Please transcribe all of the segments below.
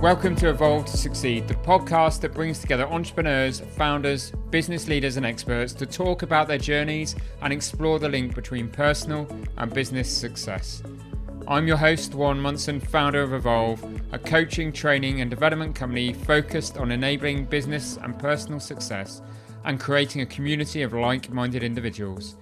Welcome to Evolve to Succeed, the podcast that brings together entrepreneurs, founders, business leaders, and experts to talk about their journeys and explore the link between personal and business success. I'm your host, Warren Munson, founder of Evolve, a coaching, training, and development company focused on enabling business and personal success and creating a community of like minded individuals.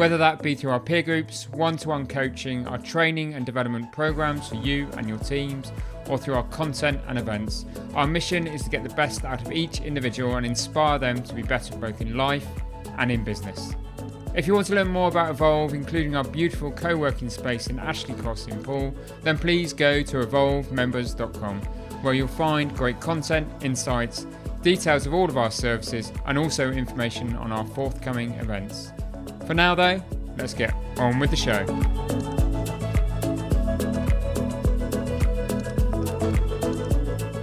Whether that be through our peer groups, one to one coaching, our training and development programs for you and your teams, or through our content and events, our mission is to get the best out of each individual and inspire them to be better both in life and in business. If you want to learn more about Evolve, including our beautiful co working space in Ashley Cross in Poole, then please go to evolvemembers.com where you'll find great content, insights, details of all of our services, and also information on our forthcoming events. For now, though, let's get on with the show.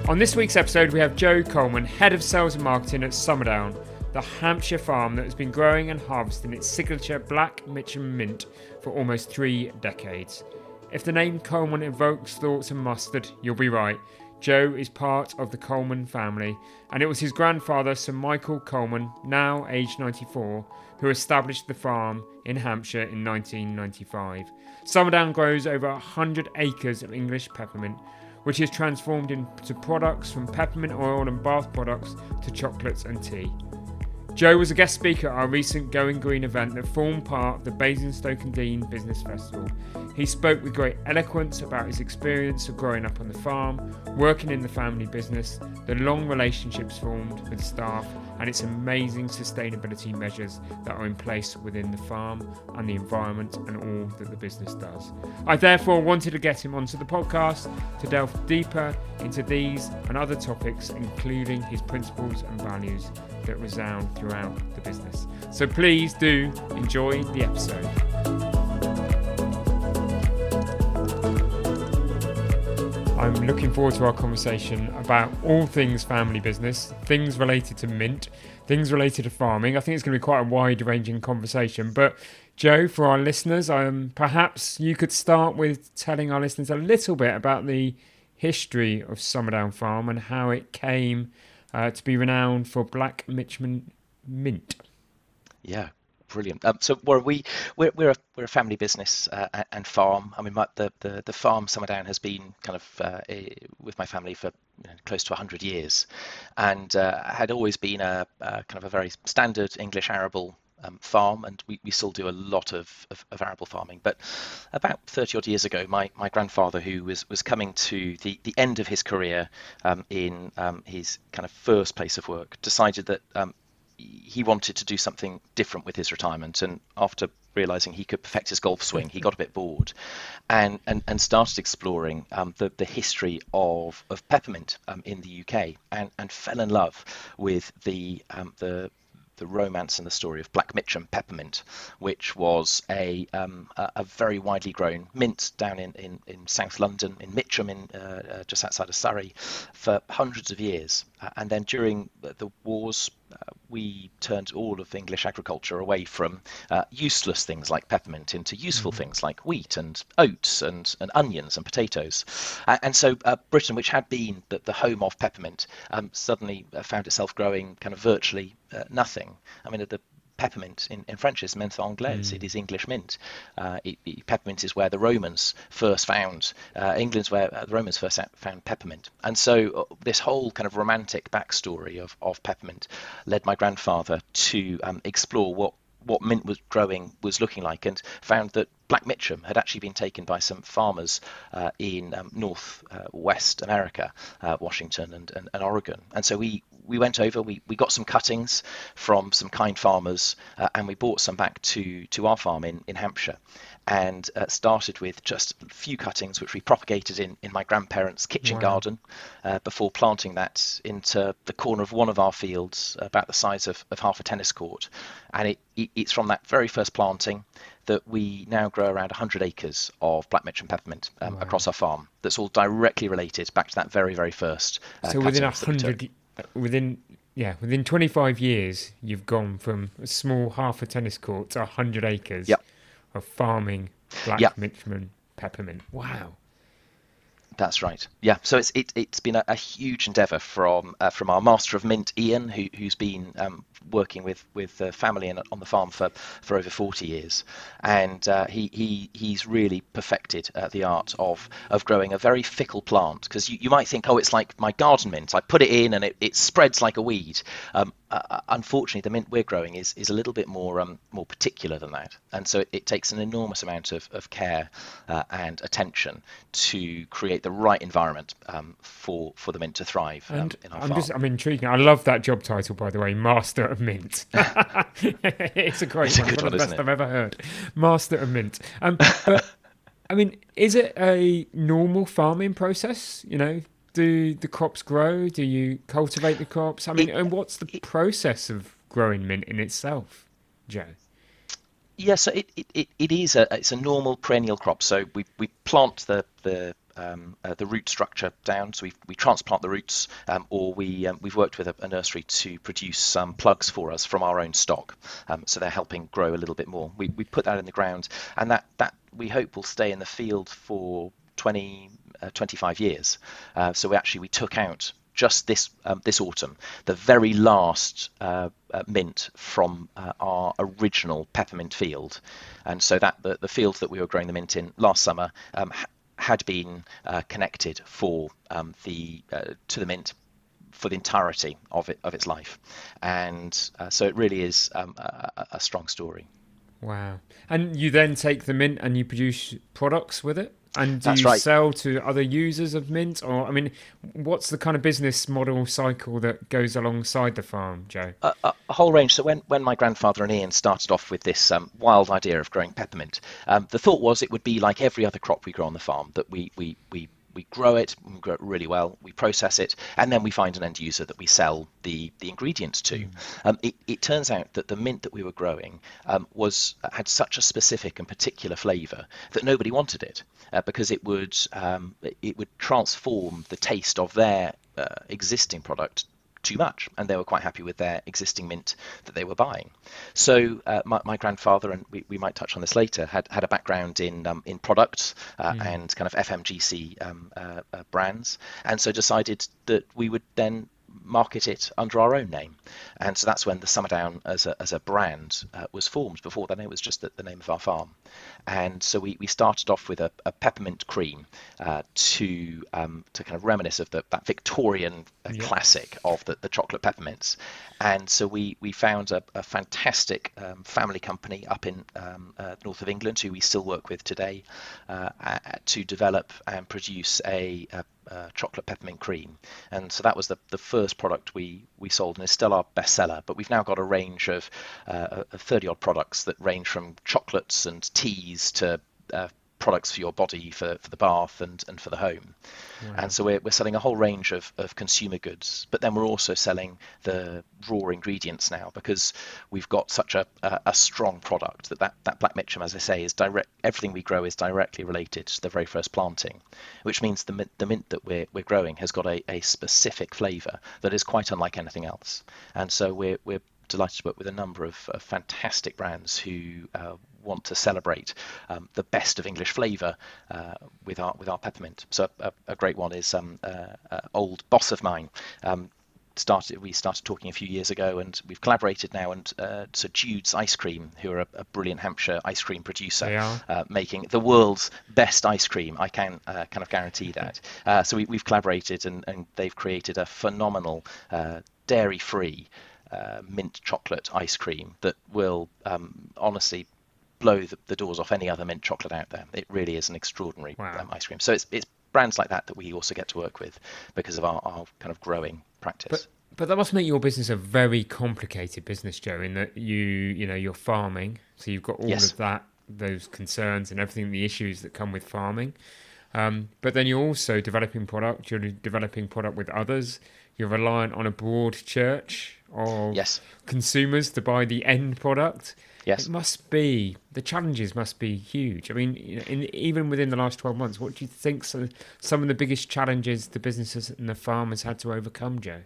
On this week's episode, we have Joe Colman, Head of Sales and Marketing at Summerdown, the Hampshire farm that has been growing and harvesting its signature Black Mitcham mint for almost three decades. If the name Colman evokes thoughts of mustard, you'll be right. Joe is part of the Colman family, and it was his grandfather, Sir Michael Colman, now aged 94, who established the farm in Hampshire in 1995. Summerdown grows over 100 acres of English peppermint, which is transformed into products from peppermint oil and bath products to chocolates and tea. Joe was a guest speaker at our recent Going Green event that formed part of the Basingstoke and Deane Business Festival. He spoke with great eloquence about his experience of growing up on the farm, working in the family business, the long relationships formed with staff, and its amazing sustainability measures that are in place within the farm and the environment and all that the business does. I therefore wanted to get him onto the podcast to delve deeper into these and other topics, including his principles and values that resound throughout the business. So please do enjoy the episode. I'm looking forward to our conversation about all things family business, things related to mint, things related to farming. I think it's going to be quite a wide ranging conversation. But, Joe, for our listeners, um, perhaps you could start with telling our listeners a little bit about the history of Summerdown Farm and how it came uh, to be renowned for Black Mitcham mint. Yeah, brilliant. Um, so we're, we we're, we're a we're a family business uh, and farm. I mean, my, the, the the farm Summerdown has been kind of uh, with my family for close to 100 years, and uh, had always been a, a, kind of a very standard English arable um, farm, and we, we still do a lot of, of, of, arable farming. But about 30 odd years ago, my, my grandfather, who was, was coming to the, the end of his career um, in um, his kind of first place of work, decided that um, he wanted to do something different with his retirement. And after realizing he could perfect his golf swing, he got a bit bored and, and, and started exploring um, the, the history of, of peppermint um, in the UK and, and fell in love with the, um, the the romance and the story of Black Mitcham peppermint, which was a um, a, very widely grown mint down in, in, in South London, in Mitcham, in uh, uh, just outside of Surrey, for hundreds of years. Uh, and then during the, the wars, uh, we turned all of English agriculture away from uh, useless things like peppermint into useful mm-hmm. things like wheat and oats and, and onions and potatoes. Uh, and so uh, Britain, which had been the, the home of peppermint, um, suddenly uh, found itself growing kind of virtually uh, nothing. I mean, the peppermint in, in French is menthe anglaise. Mm. It is English mint. Uh, it, it, peppermint is where the Romans first found. Uh, England's where uh, the Romans first found peppermint. And so uh, this whole kind of romantic backstory of, of peppermint led my grandfather to um, explore what what mint was growing was looking like and found that Black Mitcham had actually been taken by some farmers uh, in um, north uh, west America, uh, Washington and, and, and, Oregon. And so we, we went over, we, we got some cuttings from some kind farmers, uh, and we brought some back to, to our farm in, in Hampshire and uh, started with just a few cuttings, which we propagated in, in my grandparents' kitchen wow. garden uh, before planting that into the corner of one of our fields, about the size of, of half a tennis court. And it, it, it's from that very first planting that we now grow around 100 acres of black Mitcham peppermint um, wow. across our farm. That's all directly related back to that very, very first. Uh, so within 100, within yeah, within 25 years, you've gone from a small half a tennis court to 100 acres. Yep of farming black yep. Mitcham peppermint. Wow. That's right. Yeah. So it's it, has been a, a, huge endeavour from uh, from our master of mint, Ian, who, who's been um, working with with the family and on the farm for, for over 40 years, and uh, he he he's really perfected uh, the art of of growing a very fickle plant. Because you, you might think, oh, it's like my garden mint. I put it in and it, it spreads like a weed. Um, uh, uh, unfortunately, the mint we're growing is, is a little bit more um, more particular than that, and so it, it takes an enormous amount of, of care uh, and attention to create the right environment um, for for the mint to thrive. Um, and in our I'm farm. just I'm intrigued. I love that job title, by the way, Master of Mint. it's a great it's one. A one, one of the best? I've ever heard. Master of Mint. Um, but I mean, is it a normal farming process? You know, do the crops grow? Do you cultivate the crops? I mean, it, and what's the it, process of growing mint in itself, Joe? Yeah, so it, it, it is a it's a normal perennial crop. So we, we plant the the um, uh, the root structure down. So we we transplant the roots, um, or we um, we've worked with a, a, nursery to produce some plugs for us from our own stock. Um, so they're helping grow a little bit more. We we put that in the ground, and that that we hope will stay in the field for 20 uh, 25 years. Uh, so we actually we took out just this um, this autumn the very last uh, uh, mint from uh, our original peppermint field, and so that the, the field that we were growing the mint in last summer um, had been uh, connected for um, the to the mint for the entirety of it of its life, and so it really is um, a, a strong story. Wow! And you then take the mint and you produce products with it. And do That's you right. sell to other users of Mint, or I mean, what's the kind of business model cycle that goes alongside the farm, Joe? A, a, a whole range. So when, when my grandfather and Ian started off with this um, wild idea of growing peppermint, um, the thought was it would be like every other crop we grow on the farm that we we we we grow it, we grow it really well, we process it, and then we find an end user that we sell the, the ingredients to. Mm. Um, it, it, turns out that the mint that we were growing um, was had such a specific and particular flavour that nobody wanted it uh, because it would um, it would transform the taste of their uh, existing product too much, and they were quite happy with their existing mint that they were buying. So uh, my, my, grandfather, and we, we might touch on this later, had, had a background in um, in products uh, mm. and kind of FMGC um, uh, uh, brands, and so decided that we would then market it under our own name. And so that's when the Summerdown as a, as a brand uh, was formed. Before then, it was just the, the, name of our farm. And so we, we started off with a, a peppermint cream uh, to um, to kind of reminisce of the, that Victorian uh, yeah. classic of the, the chocolate peppermints. And so we, we found a, a fantastic um, family company up in um, uh, north of England who we still work with today uh, to develop and produce a, a uh, chocolate peppermint cream. And so that was the, the first product we, we sold and is still our bestseller. But we've now got a range of, uh, 30 odd products that range from chocolates and teas to uh, products for your body for, for the bath and, and for the home. Wow. And so we're, we're selling a whole range of, of consumer goods, but then we're also selling the raw ingredients now because we've got such a, a, a strong product that, that that Black Mitcham, as I say, is direct. Everything we grow is directly related to the very first planting, which means the mint, the mint that we're, we're growing has got a, a specific flavour that is quite unlike anything else. And so we're, we're delighted to work with a number of, of fantastic brands who uh, want to celebrate um, the best of English flavour uh, with our with our peppermint. So a, a great one is um, uh, uh, Old Boss of Mine. Um, started we started talking a few years ago and we've collaborated now and uh, so Jude's ice cream who are a, a brilliant Hampshire ice cream producer uh, making the world's best ice cream I can uh, kind of guarantee that uh, so we, have collaborated and, and, they've created a phenomenal uh, dairy free uh, mint chocolate ice cream that will um, honestly blow the, the, doors off any other mint chocolate out there. It really is an extraordinary wow. um, ice cream. So it's, it's brands like that that we also get to work with because of our, our kind of growing practice. But, but that must make your business a very complicated business, Joe. In that you you know you're farming, so you've got all yes. of that those concerns and everything the issues that come with farming. Um, but then you're also developing product. You're developing product with others. You're reliant on a broad church of yes. consumers to buy the end product. Yes. It must be, the challenges must be huge. I mean, in, even within the last 12 months, what do you think some, some of the biggest challenges the businesses and the farmers had to overcome, Joe?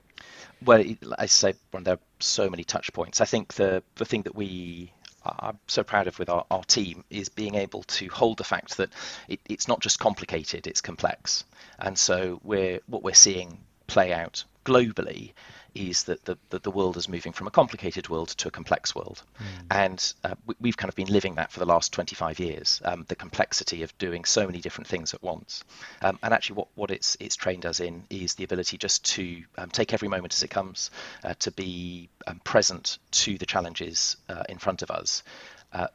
Well, I say, there are so many touch points. I think the, the thing that we I'm so proud of with our, our team is being able to hold the fact that it, it's not just complicated, it's complex. And so we're what we're seeing play out globally is that the, the, the, world is moving from a complicated world to a complex world. Mm. And uh, we, have kind of been living that for the last 25 years, um, the complexity of doing so many different things at once. Um, and actually, what, what it's, it's trained us in is the ability just to um, take every moment as it comes, uh, to be um, present to the challenges uh, in front of us. Uh,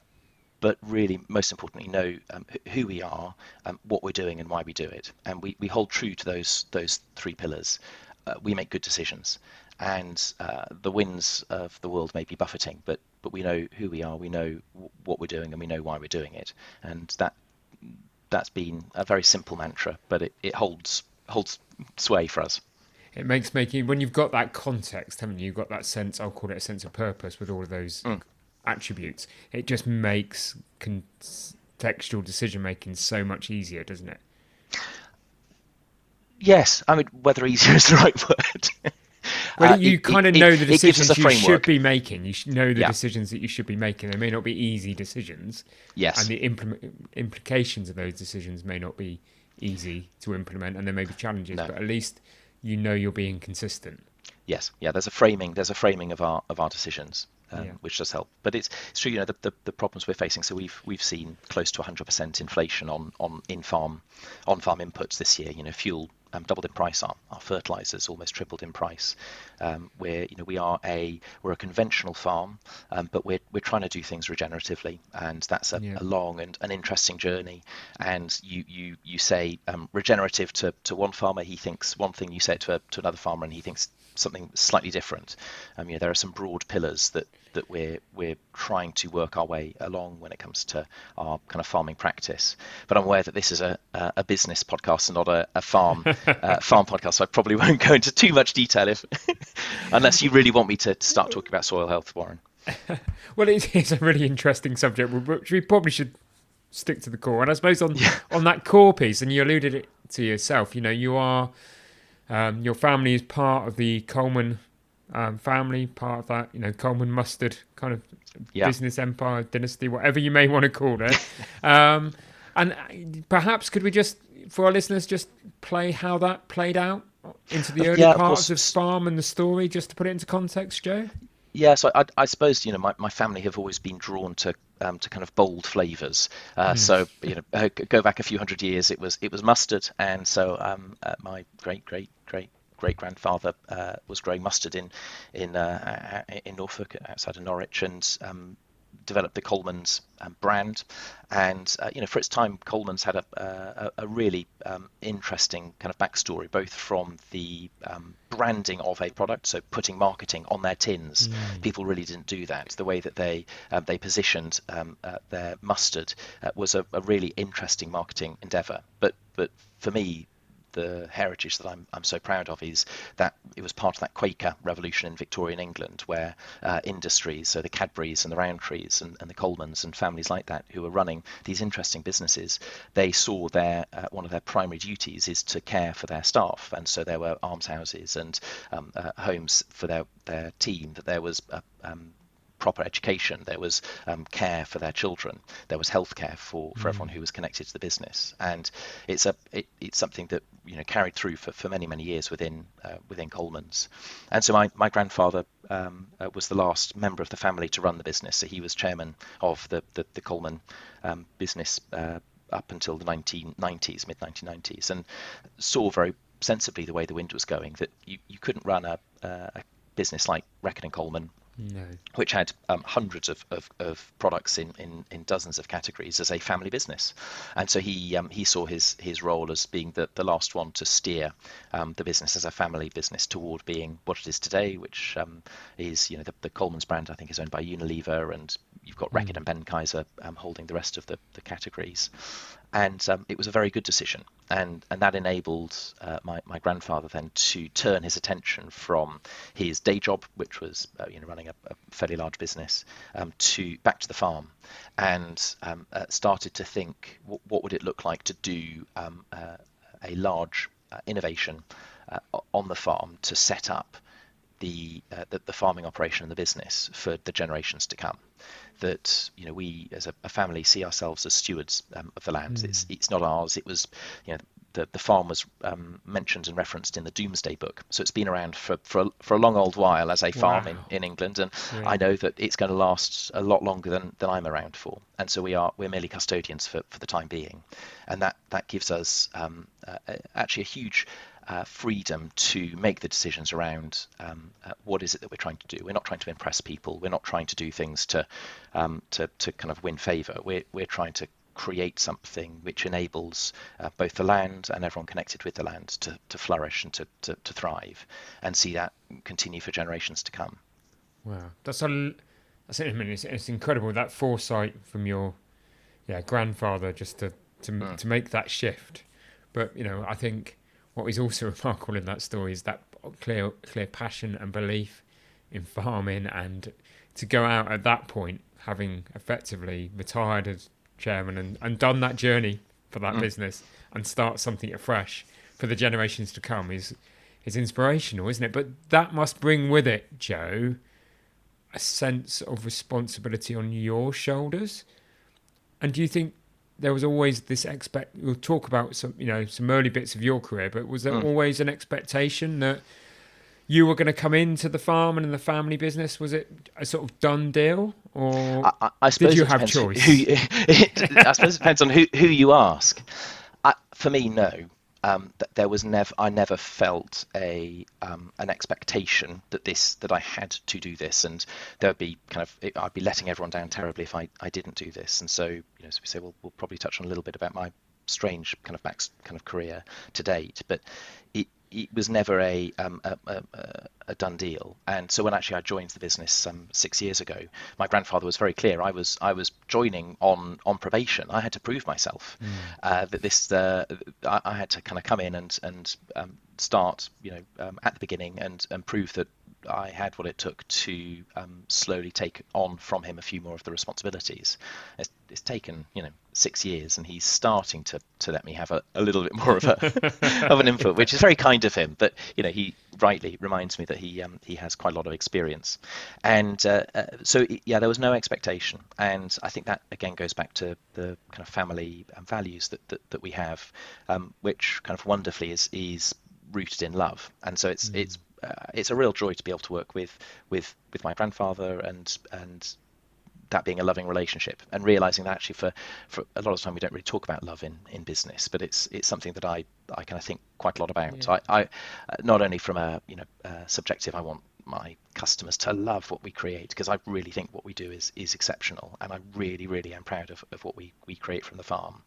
but really, most importantly, know um, who we are, um, what we're doing, and why we do it. And we, we hold true to those those three pillars. Uh, we make good decisions and uh, the winds of the world may be buffeting, but but we know who we are, we know what we're doing, and we know why we're doing it, and that that's been a very simple mantra, but it, it holds holds sway for us. It makes making when you've got that context, haven't you? You've got that sense. I'll call it a sense of purpose with all of those mm. attributes. It just makes contextual decision making so much easier, doesn't it? Yes, I mean whether easier is the right word. Well, uh, you kind of know the decisions you should be making. You know the yeah. decisions that you should be making. They may not be easy decisions. Yes. And the impl- implications of those decisions may not be easy to implement, and there may be challenges. No. But at least you know you're being consistent. Yes. Yeah. There's a framing. There's a framing of our of our decisions. Um, yeah. which does help. But it's, it's true, you know, the, the, the, problems we're facing. So we've we've seen close to 100% inflation on on in farm on farm inputs this year. You know, fuel um, doubled in price. Our, our fertilizers almost tripled in price. Um, we're you know we are a we're a conventional farm, um, but we're we're trying to do things regeneratively, and that's a, yeah. a long and an interesting journey. And you you you say um, regenerative to, to one farmer, he thinks one thing. You say it to a, to another farmer, and he thinks something slightly different. Um, you know, there are some broad pillars that that we're we're trying to work our way along when it comes to our kind of farming practice. But I'm aware that this is a a business podcast and not a, a farm uh, farm podcast, so I probably won't go into too much detail if unless you really want me to start talking about soil health, Warren. well, it's, it's a really interesting subject, which we probably should stick to the core. And I suppose on yeah. on that core piece, and you alluded it to yourself, you know, you are um, your family is part of the Colman um, family, part of that, you know, Colman mustard kind of yeah. business empire dynasty, whatever you may want to call it. um, and uh, perhaps could we just, for our listeners, just play how that played out into the early yeah, parts of, of farm and the story, just to put it into context, Joe? Yeah, so I, I, suppose you know my, my family have always been drawn to um, to kind of bold flavors. Uh, mm. So you know, uh, go back a few hundred years, it was it was mustard, and so um, uh, my great great great great grandfather uh, was growing mustard in in uh, in Norfolk outside of Norwich, and um, developed the Colman's um, brand, and uh, you know for its time, Colman's had a a, a really um, interesting kind of backstory, both from the um, branding of a product, so putting marketing on their tins. Mm. People really didn't do that. The way that they um, they positioned um, uh, their mustard uh, was a, a really interesting marketing endeavor. But but for me, the heritage that I'm, I'm so proud of is that it was part of that Quaker revolution in Victorian England, where uh, industries, so the Cadburys and the Rowntrees and, and the Colmans and families like that, who were running these interesting businesses, they saw their uh, one of their primary duties is to care for their staff, and so there were almshouses and um, uh, homes for their their team. That there was um, proper education, there was um, care for their children, there was healthcare for, for mm. everyone who was connected to the business, and it's a it, it's something that you know carried through for, for many many years within uh, within Colman's, and so my my grandfather um, uh, was the last member of the family to run the business, so he was chairman of the the, the Colman um, business. Uh, up until the 1990s, mid 1990s, and saw very sensibly the way the wind was going that you, you couldn't run a, a business like Reckitt and Colman no. which had um, hundreds of, of, of, products in, in, in dozens of categories as a family business. And so he um, he saw his his role as being the, the last one to steer um, the business as a family business toward being what it is today, which um, is you know the, the Colman's brand I think is owned by Unilever, and you've got Reckitt mm. and Benckiser um, holding the rest of the, the categories and um, it was a very good decision. And and that enabled uh, my my grandfather then to turn his attention from his day job, which was uh, you know running a, a, fairly large business, um, to back to the farm, and um, uh, started to think w- what would it look like to do um, uh, a large uh, innovation uh, on the farm to set up the, uh, the, the farming operation and the business for the generations to come. That you know we as a, a family see ourselves as stewards um, of the land. Mm. It's it's not ours. It was you know the, the farm was um, mentioned and referenced in the Domesday Book. So it's been around for, for, a, for a long old while as a farm wow. in, in England. And yeah. I know that it's going to last a lot longer than, than I'm around for. And so we are, we're merely custodians for, for the time being. And that, that gives us um, uh, actually a huge uh, freedom to make the decisions around um, uh, what is it that we're trying to do. We're not trying to impress people. We're not trying to do things to um, to, to kind of win favour. We're we're trying to create something which enables uh, both the land and everyone connected with the land to, to flourish and to, to, to, thrive and see that continue for generations to come. Wow, that's a, that's I mean, it's, it's incredible that foresight from your yeah grandfather just to to, mm. to make that shift. But you know, I think what is also remarkable in that story is that clear clear passion and belief in farming and to go out at that point having effectively retired as chairman and, and done that journey for that mm. business and start something afresh for the generations to come is is inspirational, isn't it? But that must bring with it, Joe, a sense of responsibility on your shoulders. And do you think there was always this expect? We'll talk about some, you know, some early bits of your career, but was there mm. always an expectation that you were going to come into the farm and in the family business? Was it a sort of done deal, or I, I did you have choice? Who, I suppose it depends on who, who you ask. I, for me, no. Um, there was never I never felt a um, an expectation that this that I had to do this, and there would be kind of I'd be letting everyone down terribly if I, I didn't do this. And so you know, so we say, well, we'll probably touch on a little bit about my strange kind of back kind of career to date, but it it was never a, um, a, a, a, done deal. And so when actually I joined the business um, six years ago, my grandfather was very clear. I was I was joining on on probation. I had to prove myself mm. uh, that this uh, I, I, had to kind of come in and and um, start you know um, at the beginning and and prove that I had what it took to um, slowly take on from him a few more of the responsibilities. It's, it's, taken, you know, six years, and he's starting to, to let me have a, a little bit more of a of an input, which is very kind of him. But you know, he rightly reminds me that he um, he has quite a lot of experience, and uh, uh, so yeah, there was no expectation, and I think that again goes back to the kind of family values that that, that we have, um, which kind of wonderfully is is rooted in love, and so it's mm. it's uh, it's a real joy to be able to work with with with my grandfather and and that being a loving relationship and realizing that actually for for a lot of time we don't really talk about love in in business but it's it's something that i i kind of think quite a lot about yeah. i i not only from a you know subjective i want my customers to love what we create because I really think what we do is is exceptional and I really really am proud of, of what we, we create from the farm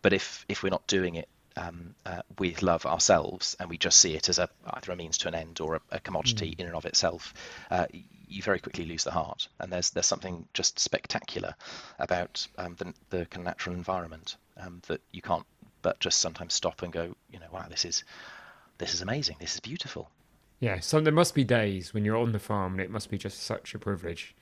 but if if we're not doing it um, uh, with love ourselves and we just see it as a either a means to an end or a, a commodity mm. in and of itself, uh, you very quickly lose the heart. And there's there's something just spectacular about um, the, the kind of natural environment um, that you can't but just sometimes stop and go, you know, wow, this is this is amazing. This is beautiful. Yeah, so there must be days when you're on the farm and it must be just such a privilege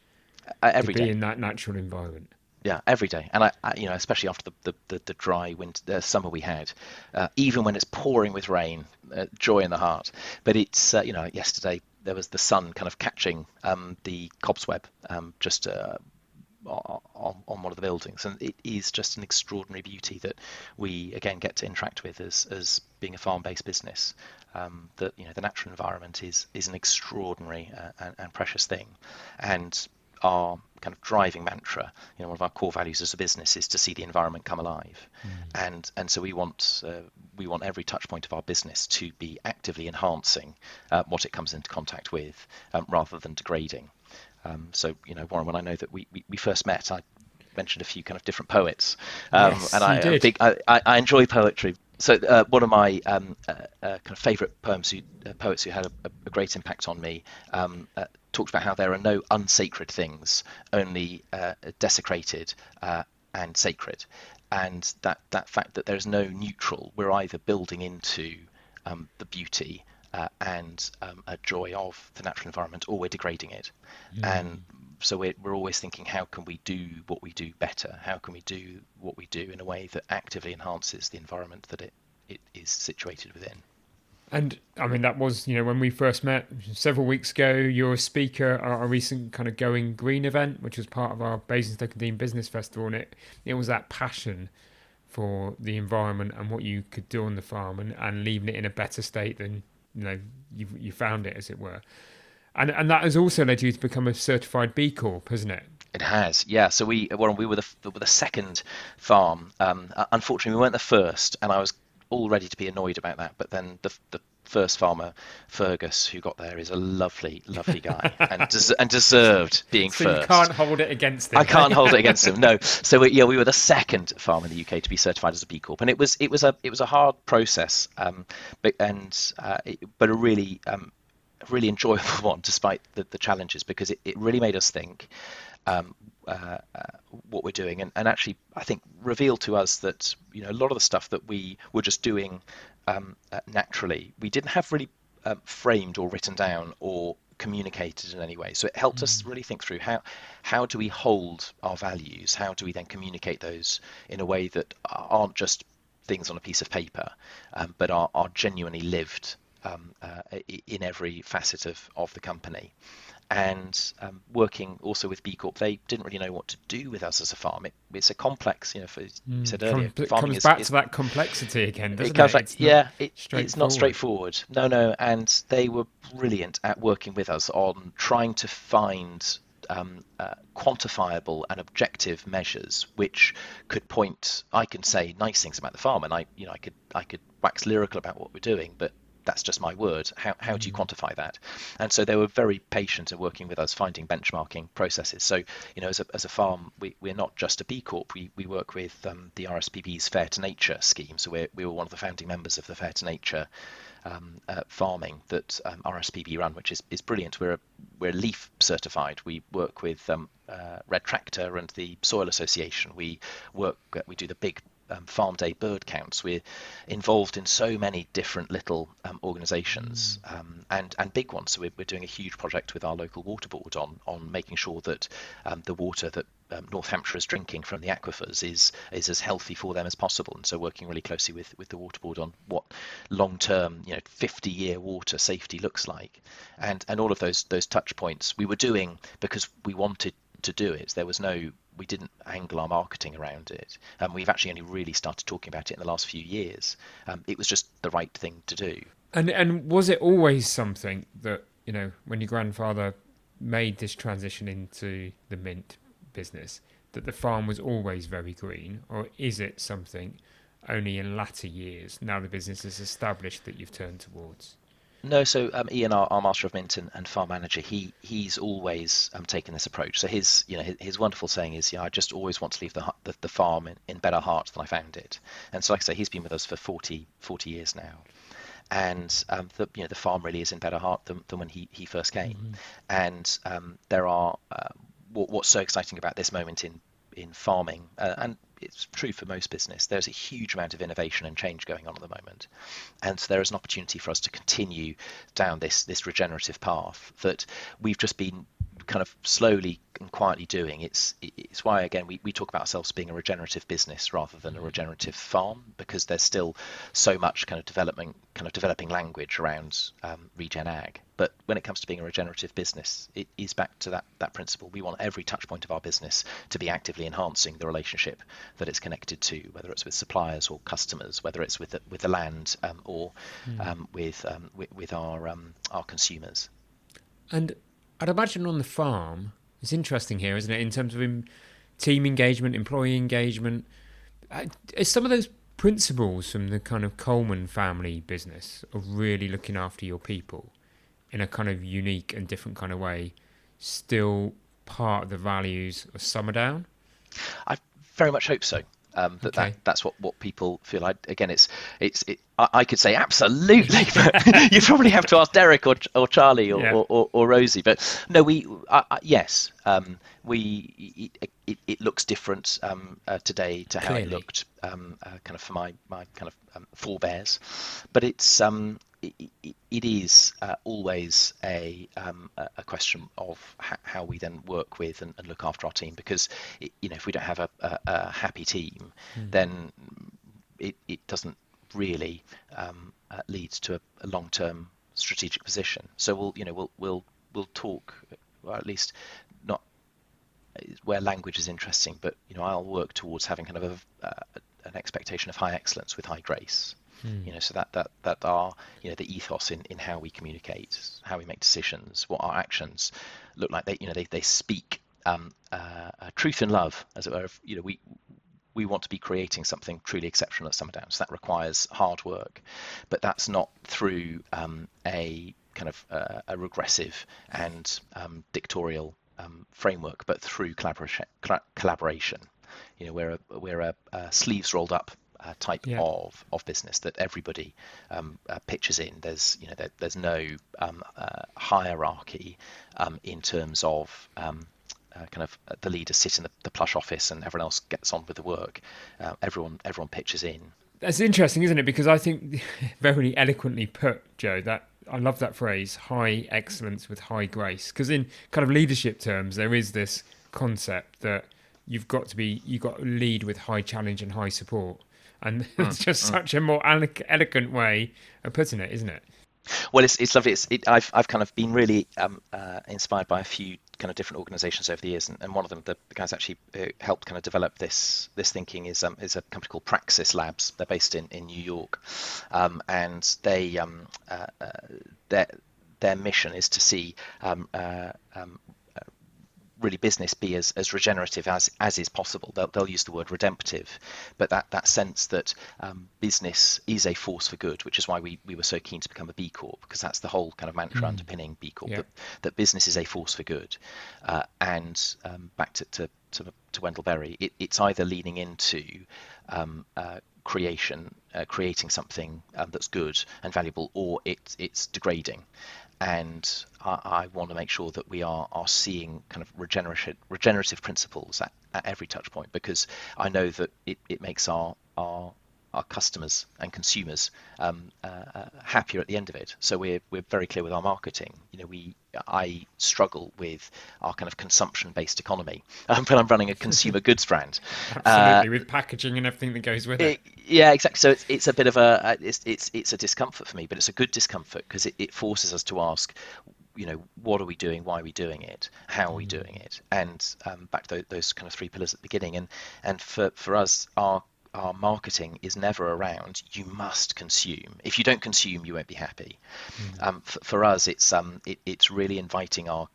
uh, every to be day. in that natural environment yeah, every day, and I, I, you know, especially after the the, the, the dry winter uh, summer we had, uh, even when it's pouring with rain, uh, joy in the heart. But it's uh, you know, yesterday there was the sun kind of catching um, the cobweb um, just uh, on, on one of the buildings, and it is just an extraordinary beauty that we again get to interact with as as being a farm-based business. Um, that you know, the natural environment is is an extraordinary uh, and, and precious thing, and our kind of driving mantra. You know, one of our core values as a business is to see the environment come alive, mm. and and so we want uh, we want every touch point of our business to be actively enhancing uh, what it comes into contact with, um, rather than degrading. Um, so you know, Warren, when I know that we, we, we first met, I mentioned a few kind of different poets, um, yes, and I, I, think I, I, enjoy poetry. So uh, one of my um, uh, uh, kind of favourite poems, who, uh, poets who had a, a, great impact on me, um, uh, talked about how there are no unsacred things, only uh, desecrated uh, and sacred, and that that fact that there is no neutral. We're either building into um, the beauty uh, and um, a joy of the natural environment, or we're degrading it. Mm. And so we're, we're always thinking, how can we do what we do better? How can we do what we do in a way that actively enhances the environment that it, it is situated within? And I mean, that was, you know, when we first met several weeks ago, you were a speaker at our recent kind of Going Green event, which was part of our Basingstoke Deane Business Festival. And it, it was that passion for the environment and what you could do on the farm and, and leaving it in a better state than, you know, you, you found it, as it were. And, and that has also led you to become a certified B Corp, hasn't it? It has, yeah. So we, well, we were the, we were the second farm. Um, unfortunately, we weren't the first, and I was all ready to be annoyed about that. But then the, the first farmer, Fergus, who got there, is a lovely, lovely guy and des- and deserved being so first. You can't hold it against him. I can't hold it against him. No. So we, yeah, we were the second farm in the UK to be certified as a B Corp, and it was it was a it was a hard process, um, but and uh, it, but a really um, really enjoyable one despite the, the challenges because it, it really made us think um, uh, uh, what we're doing and, and actually I think revealed to us that you know a lot of the stuff that we were just doing um, uh, naturally we didn't have really um, framed or written down or communicated in any way so it helped mm. us really think through how how do we hold our values how do we then communicate those in a way that aren't just things on a piece of paper um, but are, are genuinely lived um, uh, in every facet of, of the company. And um, working also with B Corp, they didn't really know what to do with us as a farm. It, it's a complex, you know, for, you mm, said earlier. it comes is, back is, to that complexity again, doesn't it? Comes it? Back, it's yeah, it, it's not straightforward. No, no, and they were brilliant at working with us on trying to find um, uh, quantifiable and objective measures which could point. I can say nice things about the farm, and I, you know, I could I could wax lyrical about what we're doing, but that's just my word. How, how do you mm. quantify that? And so they were very patient at working with us, finding benchmarking processes. So, you know, as a, as a farm, we, we're not just a B Corp. We, we work with um, the RSPB's Fair to Nature scheme. So we're, we were one of the founding members of the Fair to Nature um, uh, farming that um, RSPB run, which is, is brilliant. We're a, we're LEAF certified. We work with um, uh, Red Tractor and the Soil Association. We work we do the big um, farm day bird counts. We're involved in so many different little um, organisations mm. um, and and big ones. So we're, we're doing a huge project with our local water board on on making sure that um, the water that um, North Hampshire is drinking from the aquifers is is as healthy for them as possible. And so working really closely with with the water board on what long term, you know, 50 year water safety looks like, and and all of those those touch points we were doing because we wanted to do it. There was no we didn't angle our marketing around it. Um, we've actually only really started talking about it in the last few years. Um, it was just the right thing to do. And and was it always something that you know when your grandfather made this transition into the mint business that the farm was always very green, or is it something only in latter years now the business is established that you've turned towards? No, so um, Ian, our, our, master of mint and, and, farm manager, he he's always um, taken this approach. So his you know his, his, wonderful saying is, yeah, I just always want to leave the the, the farm in, in, better heart than I found it. And so, like I say, he's been with us for 40, 40 years now, and um, the you know the farm really is in better heart than, than when he he first came. Mm-hmm. And um, there are uh, what, what's so exciting about this moment in in farming, uh, and it's true for most business. There's a huge amount of innovation and change going on at the moment, and so there is an opportunity for us to continue down this this regenerative path that we've just been kind of slowly and quietly doing. It's it's why again we, we talk about ourselves being a regenerative business rather than a regenerative farm because there's still so much kind of development kind of developing language around um, regen ag. But when it comes to being a regenerative business, it is back to that that principle. We want every touch point of our business to be actively enhancing the relationship that it's connected to, whether it's with suppliers or customers, whether it's with the, with the land um, or mm. um, with, um, with, with our um, our consumers. And I'd imagine on the farm, it's interesting here, isn't it, in terms of team engagement, employee engagement. Uh, is some of those principles from the kind of Colman family business of really looking after your people in a kind of unique and different kind of way still part of the values of Summerdown? I very much hope so. Um, that, okay. that that's what, what people feel. I, again, it's it's it, I, I, could say absolutely, but you probably have to ask Derek or or Charlie or, yeah. or, or, or, Rosie. But no, we uh, yes, um, we it, it, it, looks different um, uh, today to how Clearly. it looked um, uh, kind of for my my kind of um, forebears, but it's um it, it is uh, always a, um, a question of how we then work with and, and, look after our team because it, you know if we don't have a, a, a happy team mm. then it, it doesn't really um, uh, leads to a, a long-term strategic position. So we'll you know we'll we'll we'll talk, or at least not where language is interesting, but you know I'll work towards having kind of a, uh, an expectation of high excellence with high grace. Hmm. You know, so that that that are you know the ethos in in how we communicate, how we make decisions, what our actions look like. They you know they they speak um, uh, truth and love, as it were. You know, we we want to be creating something truly exceptional at Summerdown. So that requires hard work, but that's not through um, a kind of uh, a regressive and um, dictatorial um, framework, but through collaboration. collaboration. You know, we're a, we're a, a sleeves rolled up uh, type yeah. of, of business that everybody um, uh, pitches in. There's you know there, there's no um, uh, hierarchy um, in terms of um, uh, kind of uh, the leaders sit in the, the, plush office and everyone else gets on with the work. Uh, everyone everyone pitches in. That's interesting, isn't it? Because I think very eloquently put, Joe. That I love that phrase, high excellence with high grace. Because in kind of leadership terms, there is this concept that you've got to be you've got to lead with high challenge and high support, and mm, it's just mm. such a more elegant way of putting it, isn't it? Well, it's, it's lovely. It's, it, I've, I've kind of been really um, uh, inspired by a few kind of different organizations over the years, and, and one of them, the, the guys actually uh, helped kind of develop this this thinking is um, is a company called Praxis Labs. They're based in, in New York, um, and they um, uh, uh, their their mission is to see um, uh, um, really business be as, as regenerative as, as is possible. They'll, they'll use the word redemptive, but that, that sense that um, business is a force for good, which is why we, we were so keen to become a B Corp, because that's the whole kind of mantra mm. underpinning B Corp, yeah. that, that business is a force for good. Uh, and um, back to, to, to, to Wendell Berry, it, it's either leaning into um, uh, creation, uh, creating something um, that's good and valuable, or it, it's degrading and I, I, want to make sure that we are are seeing kind of regenerative regenerative principles at, at every touch point because I know that it, it makes our our our customers and consumers um, uh, uh, happier at the end of it. So we're we're very clear with our marketing. You know, we I struggle with our kind of consumption-based economy um, when I'm running a consumer goods brand. Absolutely, uh, with packaging and everything that goes with it. it yeah, exactly. So it's, it's a bit of a it's it's it's a discomfort for me, but it's a good discomfort because it, it forces us to ask you know what are we doing why are we doing it how are we mm. doing it and um, back to those kind of three pillars at the beginning and and for for us our our marketing is never around you must consume if you don't consume you won't be happy mm. um, for, for, us it's um it, it's really inviting our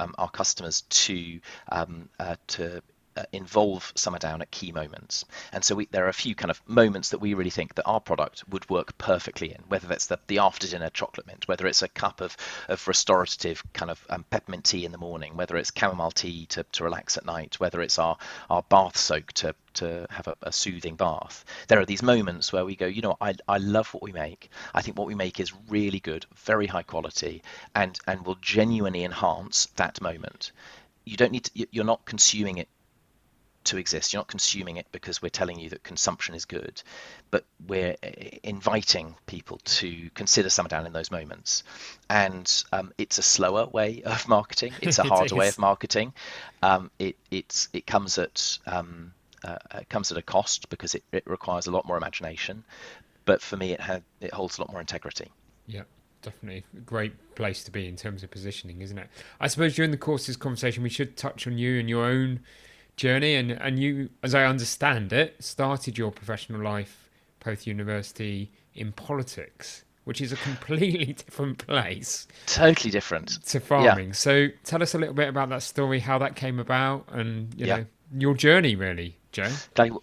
um, our customers to um, uh, to uh, involve Summerdown at key moments. And so we, there are a few kind of moments that we really think that our product would work perfectly in, whether that's the, the after dinner chocolate mint, whether it's a cup of, of restorative kind of um, peppermint tea in the morning, whether it's chamomile tea to, to relax at night, whether it's our, our bath soak to, to have a, a soothing bath. There are these moments where we go, you know, I, I love what we make. I think what we make is really good, very high quality, and, and will genuinely enhance that moment you don't need to, you're not consuming it to exist. You're not consuming it because we're telling you that consumption is good, but we're eh, inviting people to consider Summerdown in those moments. And um, it's a slower way of marketing. It's a harder way of marketing. Um, it it's it comes at um, uh, it comes at a cost because it, it requires a lot more imagination. But for me, it had it holds a lot more integrity. Yeah definitely a great place to be in terms of positioning, isn't it? I suppose during the course of this conversation, we should touch on you and your own journey, and and you, as I understand it, started your professional life post university in politics, which is a completely different place. Totally different to farming. Yeah. So tell us a little bit about that story, how that came about, and you yeah. know your journey really. Joe?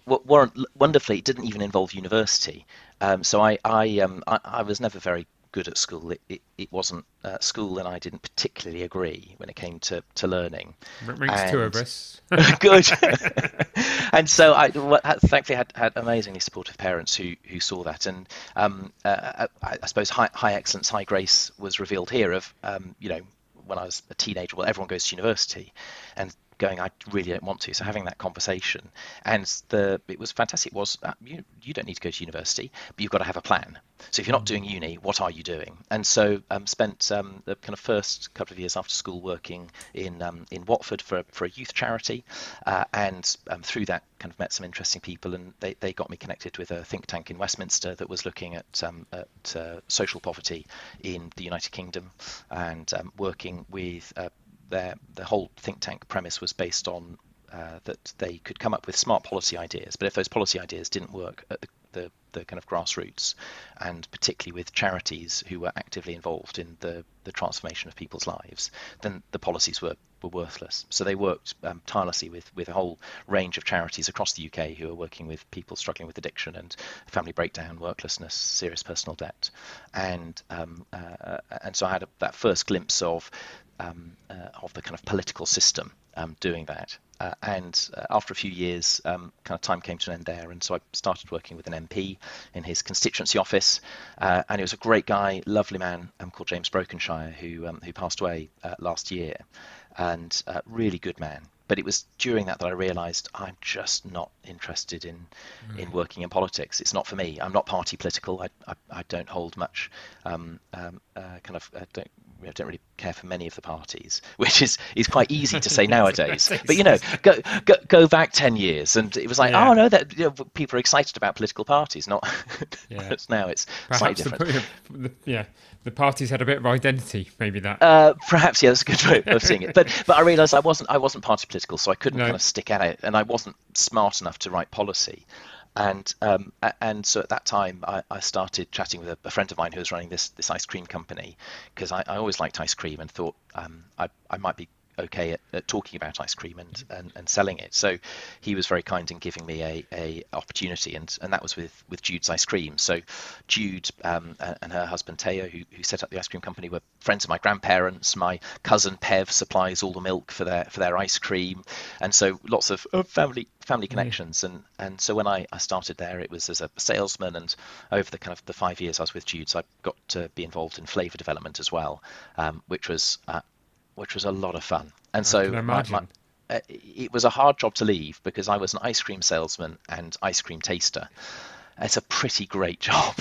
Warren, wonderfully, it didn't even involve university. Um, so I, I, um, I, I, was never very good at school. It, it, it wasn't uh, school, and I didn't particularly agree when it came to, to learning. Rings and, two of us. good. and so I thankfully had, had amazingly supportive parents who who saw that, and um, uh, I, I, suppose high, high excellence, high grace was revealed here. Of um, you know when I was a teenager, well, everyone goes to university, and going, I really don't want to. So having that conversation, and the it was fantastic. It Was uh, you you don't need to go to university, but you've got to have a plan. So if you're not doing uni, what are you doing? And so um, spent um, the kind of first couple of years after school working in um, in Watford for for a youth charity, uh, and um, through that kind of met some interesting people, and they, they got me connected with a think tank in Westminster that was looking at um, at uh, social poverty in the United Kingdom, and um, working with uh, their the whole think tank premise was based on uh, that they could come up with smart policy ideas, but if those policy ideas didn't work at the, the, the, kind of grassroots, and particularly with charities who were actively involved in the, the transformation of people's lives, then the policies were, were worthless. So they worked um, tirelessly with, with a whole range of charities across the UK who are working with people struggling with addiction and family breakdown, worklessness, serious personal debt, and um, uh, and so I had a, that first glimpse of um, uh, of the kind of political system um, doing that. Uh, and uh, after a few years, um, kind of time came to an end there, and so I started working with an MP in his constituency office, uh, and he was a great guy, lovely man um, called James Brokenshire, who um, who passed away uh, last year, and uh, really good man. But it was during that that I realised I'm just not interested in mm. in working in politics. It's not for me. I'm not party political. I I, I don't hold much um, um, kind of don't I don't really care for many of the parties, which is is quite easy to say nowadays. but you know, go, go go back ten years, and it was like, yeah. oh no, that you know, people are excited about political parties, not. Yeah. now it's perhaps slightly different. The, yeah, the parties had a bit of identity, maybe that. Uh, perhaps yeah, that's a good way of seeing it. But but I realised I wasn't I wasn't party political, so I couldn't no. kind of stick at it, and I wasn't smart enough to write policy and um, and so at that time I, I started chatting with a, a, friend of mine who was running this this ice cream company because I, I, always liked ice cream and thought um, I, I might be okay at, at, talking about ice cream and, and, and selling it. So he was very kind in giving me a, a opportunity, and, and that was with, with Jude's Ice Cream. So Jude um, and her husband Teo, who, who set up the ice cream company, were friends of my grandparents. My cousin Pev supplies all the milk for their for their ice cream, and so lots of family family connections. And and so when I, I started there, it was as a salesman, and over the kind of the five years I was with Jude's, I got to be involved in flavour development as well, um, which was uh, which was a lot of fun. And I so my, my, uh, it was a hard job to leave because I was an ice cream salesman and ice cream taster. It's a pretty great job,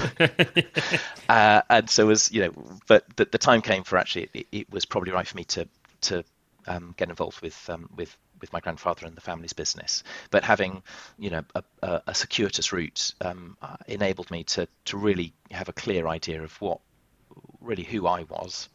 uh, and so was you know. But the, the time came for actually it, it, was probably right for me to to um, get involved with um, with with my grandfather and the family's business. But having, you know, a, a, a circuitous route um, uh, enabled me to to really have a clear idea of what, really who I was,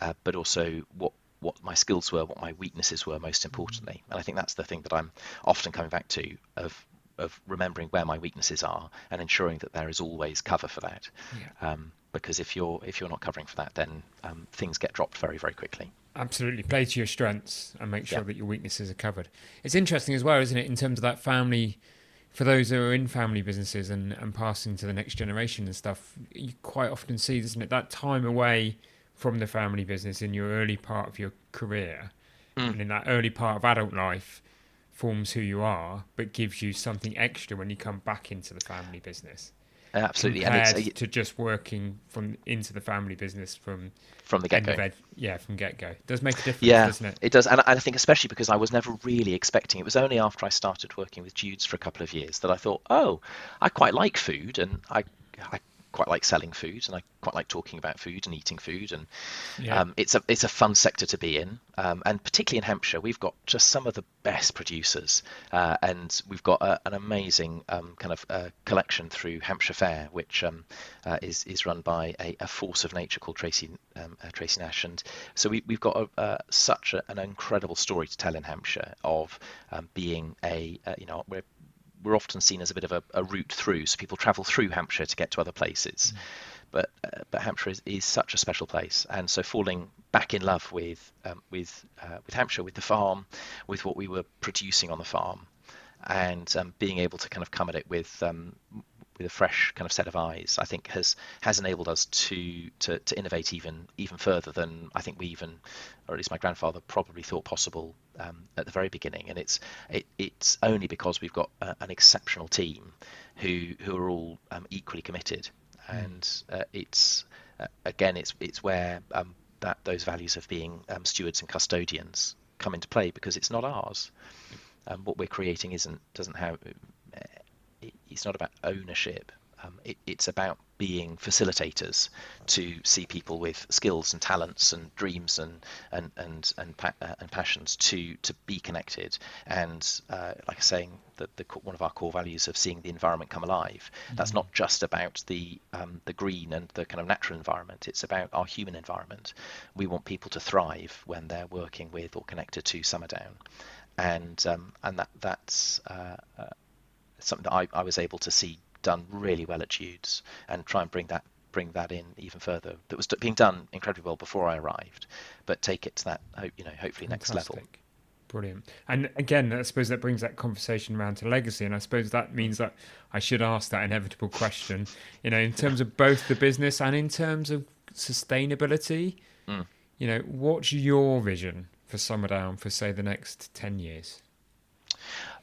uh, but also what what my skills were, what my weaknesses were, most importantly. And I think that's the thing that I'm often coming back to of of remembering where my weaknesses are and ensuring that there is always cover for that. Yeah. Um, because if you're if you're not covering for that, then um, things get dropped very very quickly. Absolutely, play to your strengths and make sure yeah. that your weaknesses are covered. It's interesting as well, isn't it, in terms of that family. For those who are in family businesses and, and passing to the next generation and stuff, you quite often see, isn't it, that time away from the family business in your early part of your career mm. and in that early part of adult life forms who you are, but gives you something extra when you come back into the family business. Absolutely, compared and to just working from into the family business from from the get go. Yeah, from get go. It does make a difference, yeah, doesn't it? It does, and I think especially because I was never really expecting. It was only after I started working with Jude's for a couple of years that I thought, oh, I quite like food, and I I quite like selling food and I quite like talking about food and eating food and yeah. um, it's a it's a fun sector to be in um, and particularly in Hampshire we've got just some of the best producers uh, and we've got a, an amazing um, kind of uh, collection through Hampshire Fare which um, uh, is is run by a, a, force of nature called Tracy um, uh, Tracy Nash and so we, we've got a, such a, an incredible story to tell in Hampshire of um, being a you know we're we're often seen as a bit of a, a, route through, so people travel through Hampshire to get to other places. Mm. But uh, but Hampshire is, is such a special place, and so falling back in love with um, with uh, with Hampshire, with the farm, with what we were producing on the farm, and um, being able to kind of come at it with um, with a fresh kind of set of eyes, I think has has enabled us to, to to innovate even even further than I think we even, or at least my grandfather probably thought possible um, at the very beginning. And it's it, it's only because we've got a, an exceptional team who who are all um, equally committed, mm. and uh, it's uh, again it's it's where um, that those values of being um, stewards and custodians come into play because it's not ours. Um, what we're creating isn't doesn't have it's not about ownership. Um, it, it's about being facilitators to see people with skills and talents and dreams and and and and, pa- uh, and passions to to be connected. And uh, like I'm saying, the, the, one of our core values of seeing the environment come alive. Mm-hmm. That's not just about the um, the green and the kind of natural environment. It's about our human environment. We want people to thrive when they're working with or connected to Summerdown, and um, and that that's. Uh, uh something that I, I was able to see done really well at Jude's and try and bring that bring that in even further. That was being done incredibly well before I arrived, but take it to that you know hopefully Fantastic. next level. Brilliant. And again, I suppose that brings that conversation around to legacy, and I suppose that means that I should ask that inevitable question. You know, in terms of both the business and in terms of sustainability. Mm. You know, what's your vision for Summerdown for say the next ten years?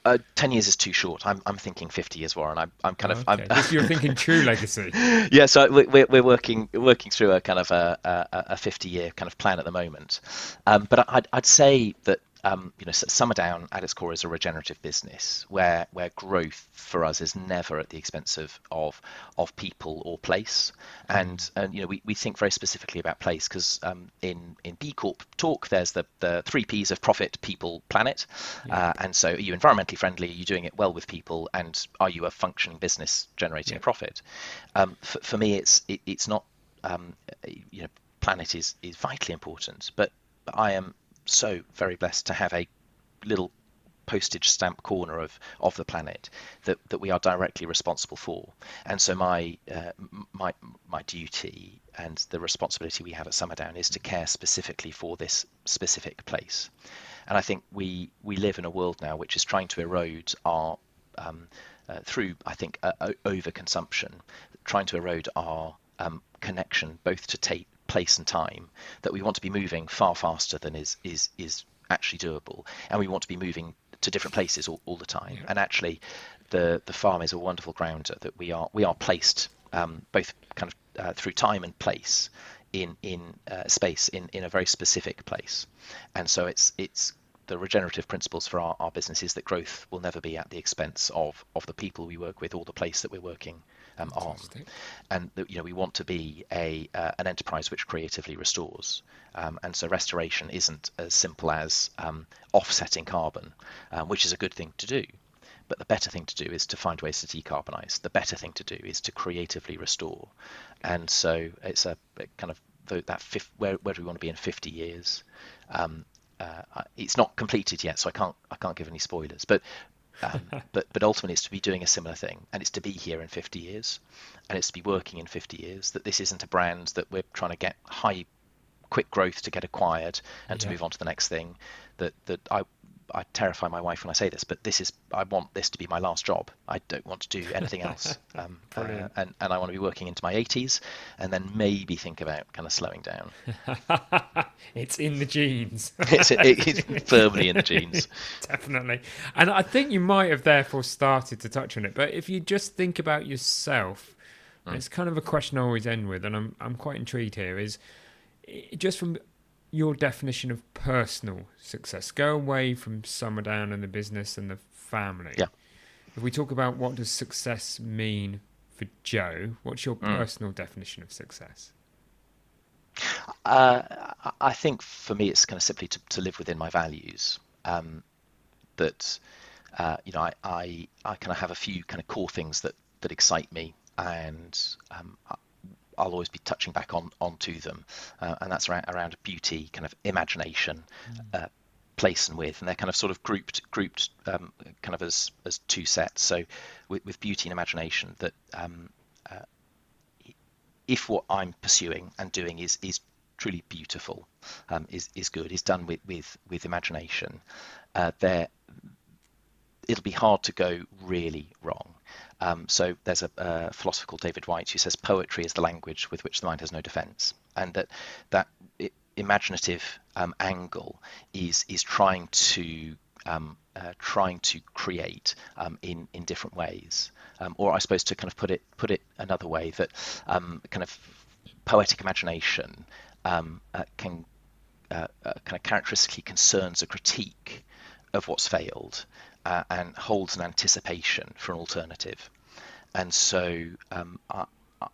Uh, ten years is too short. I'm I'm thinking fifty years, Warren. I'm I'm kind of. Okay. I'm, You're thinking true legacy. yeah, so we're we're working working through a kind of a a, a fifty year kind of plan at the moment, um, but I'd I'd say that um, you know, Summerdown at its core is a regenerative business where where growth for us is never at the expense of of, of people or place. And and you know, we, we think very specifically about place because um, in in B Corp talk, there's the the three P's of profit, people, planet. Yeah. Uh, and so, are you environmentally friendly? Are you doing it well with people? And are you a functioning business generating yeah. profit? Um, for, for me, it's it, it's not um, you know planet is is vitally important, but I am so very blessed to have a little postage stamp corner of, of the planet that, that we are directly responsible for. And so my uh, my my duty and the responsibility we have at Summerdown is to care specifically for this specific place. And I think we we live in a world now which is trying to erode our um, uh, through I think uh, overconsumption, trying to erode our um, connection both to tape place and time that we want to be moving far faster than is is is actually doable. And we want to be moving to different places all, all the time. Yeah. and actually the the farm is a wonderful grounder that we are we are placed um, both kind of uh, through time and place in in uh, space in in a very specific place. And so it's it's the regenerative principles for our, our business that growth will never be at the expense of of the people we work with or the place that we're working um, on. And you know we want to be a uh, an enterprise which creatively restores. Um, and so restoration isn't as simple as um, offsetting carbon, um, which is a good thing to do. But the better thing to do is to find ways to decarbonize. The better thing to do is to creatively restore. And so it's a, a kind of that fifth, where where do we want to be in 50 years? Um, uh, it's not completed yet, so I can't I can't give any spoilers. But um, but but ultimately, it's to be doing a similar thing, and it's to be here in 50 years, and it's to be working in 50 years. That this isn't a brand that we're trying to get high, quick growth to get acquired and yeah. to move on to the next thing. That that I I terrify my wife when I say this, but this is I want this to be my last job. I don't want to do anything else, um, uh, and and I want to be working into my 80s, and then maybe think about kind of slowing down. it's in the genes. it's, it's firmly in the genes. Definitely, and I think you might have therefore started to touch on it. But if you just think about yourself, mm. it's kind of a question I always end with, and I'm I'm quite intrigued here. Is just from your definition of personal success. Go away from Summerdown and the business and the family. Yeah. If we talk about what does success mean for Joe, what's your mm. personal definition of success? Uh, I think for me, it's kind of simply to, to live within my values. Um, that uh, you know, I, I I kind of have a few kind of core things that that excite me, and um, I'll always be touching back on onto them, uh, and that's around, around beauty, kind of imagination, mm. uh, place and width, and they're kind of sort of grouped grouped um, kind of as as two sets. So with, with beauty and imagination, that um, uh, if what I'm pursuing and doing is is truly beautiful, um, is is good, is done with with with imagination, uh, there it'll be hard to go really wrong. Um, so there's a, a, philosopher called David Whyte who says poetry is the language with which the mind has no defense, and that that imaginative um, angle is is trying to um, uh, trying to create um, in in different ways, um, or I suppose to kind of put it put it another way that um, kind of poetic imagination uh, can uh, uh, kind of characteristically concerns a critique of what's failed uh, and holds an anticipation for an alternative. And so um, I,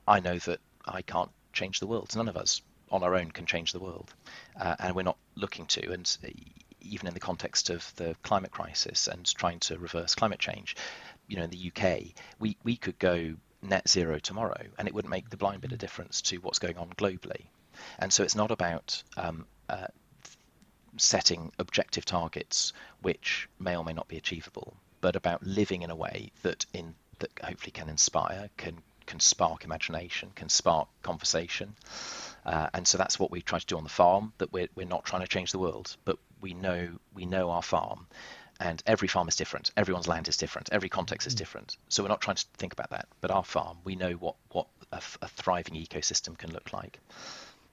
I, know that I can't change the world. None of us on our own can change the world, uh, and we're not looking to. And even in the context of the climate crisis and trying to reverse climate change, you know, in the UK, we, we could go net zero tomorrow, and it wouldn't make the blind bit of difference to what's going on globally. And so it's not about um, uh, setting objective targets which may or may not be achievable, but about living in a way that in that hopefully can inspire, can can spark imagination, can spark conversation. Uh, and so that's what we try to do on the farm. That we're we're not trying to change the world, but we know we know our farm, and every farm is different. Everyone's land is different. Every context is mm. different. So we're not trying to think about that. But our farm, we know what what a, a thriving ecosystem can look like,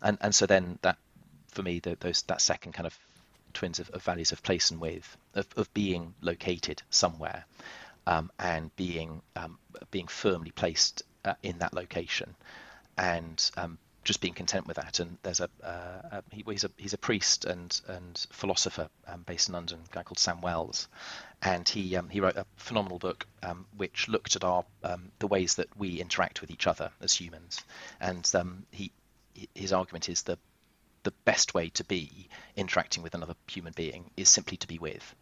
and and so then that for me the, those that second kind of twins of, of values of place and width of, of being located somewhere um, and being um, being firmly placed uh, in that location. And um, just being content with that. And there's a, uh, a he, he's a he's a priest and and philosopher um, based in London, a guy called Sam Wells, and he um, he wrote a phenomenal book um, which looked at our the ways that we interact with each other as humans, and he his argument is that the best way to be interacting with another human being is simply to be with,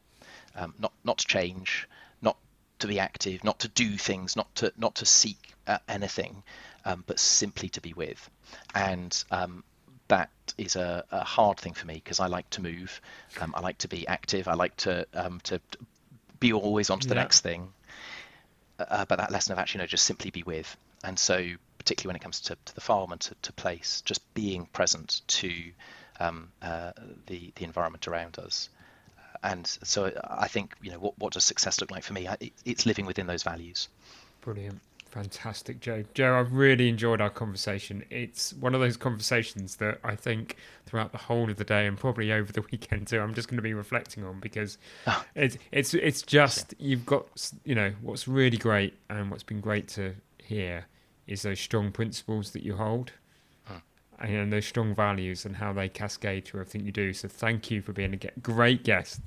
um, not not to change, not to be active, not to do things, not to not to seek uh, anything, um, but simply to be with. And um, that is a, a, hard thing for me because I like to move. Um, I like to be active. I like to um, to be always on to the yeah. next thing. Uh, but that lesson of actually, you know, just simply be with. And so, particularly when it comes to, to the farm and to, to place, just being present to um, uh, the the environment around us. And so, I think, you know, what what does success look like for me? It, it's living within those values. Brilliant. Fantastic, Joe. Joe, I've really enjoyed our conversation. It's one of those conversations that I think throughout the whole of the day and probably over the weekend too, I'm just going to be reflecting on because oh. it's it's it's just you've got you know what's really great and what's been great to hear is those strong principles that you hold hmm. huh. and those strong values and how they cascade through everything you do. So thank you for being a great guest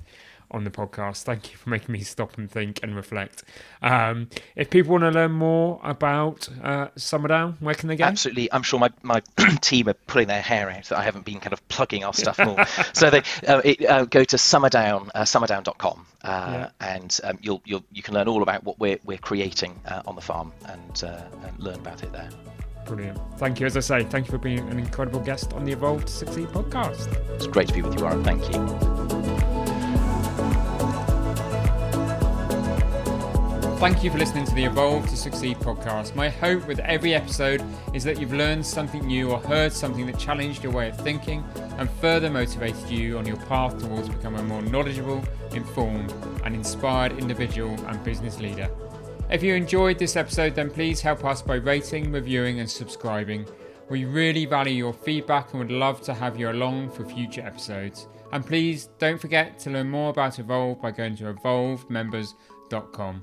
on the podcast. Thank you for making me stop and think and reflect. Um, if people want to learn more about uh, Summerdown, where can they go? Absolutely. I'm sure my, my team are pulling their hair out that I haven't been kind of plugging our stuff more. so they uh, it, uh, go to summerdown, uh, summerdown.com uh, yeah. and um, you'll, you'll, you can learn all about what we're, we're creating uh, on the farm and, uh, and learn about it there. Brilliant. Thank you. As I say, thank you for being an incredible guest on the Evolve to Succeed podcast. It's great to be with you, Warren. Thank you. Thank you for listening to the Evolve to Succeed podcast. My hope with every episode is that you've learned something new or heard something that challenged your way of thinking and further motivated you on your path towards becoming a more knowledgeable, informed, and inspired individual and business leader. If you enjoyed this episode, then please help us by rating, reviewing, and subscribing. We really value your feedback and would love to have you along for future episodes. And please don't forget to learn more about Evolve by going to evolvemembers.com.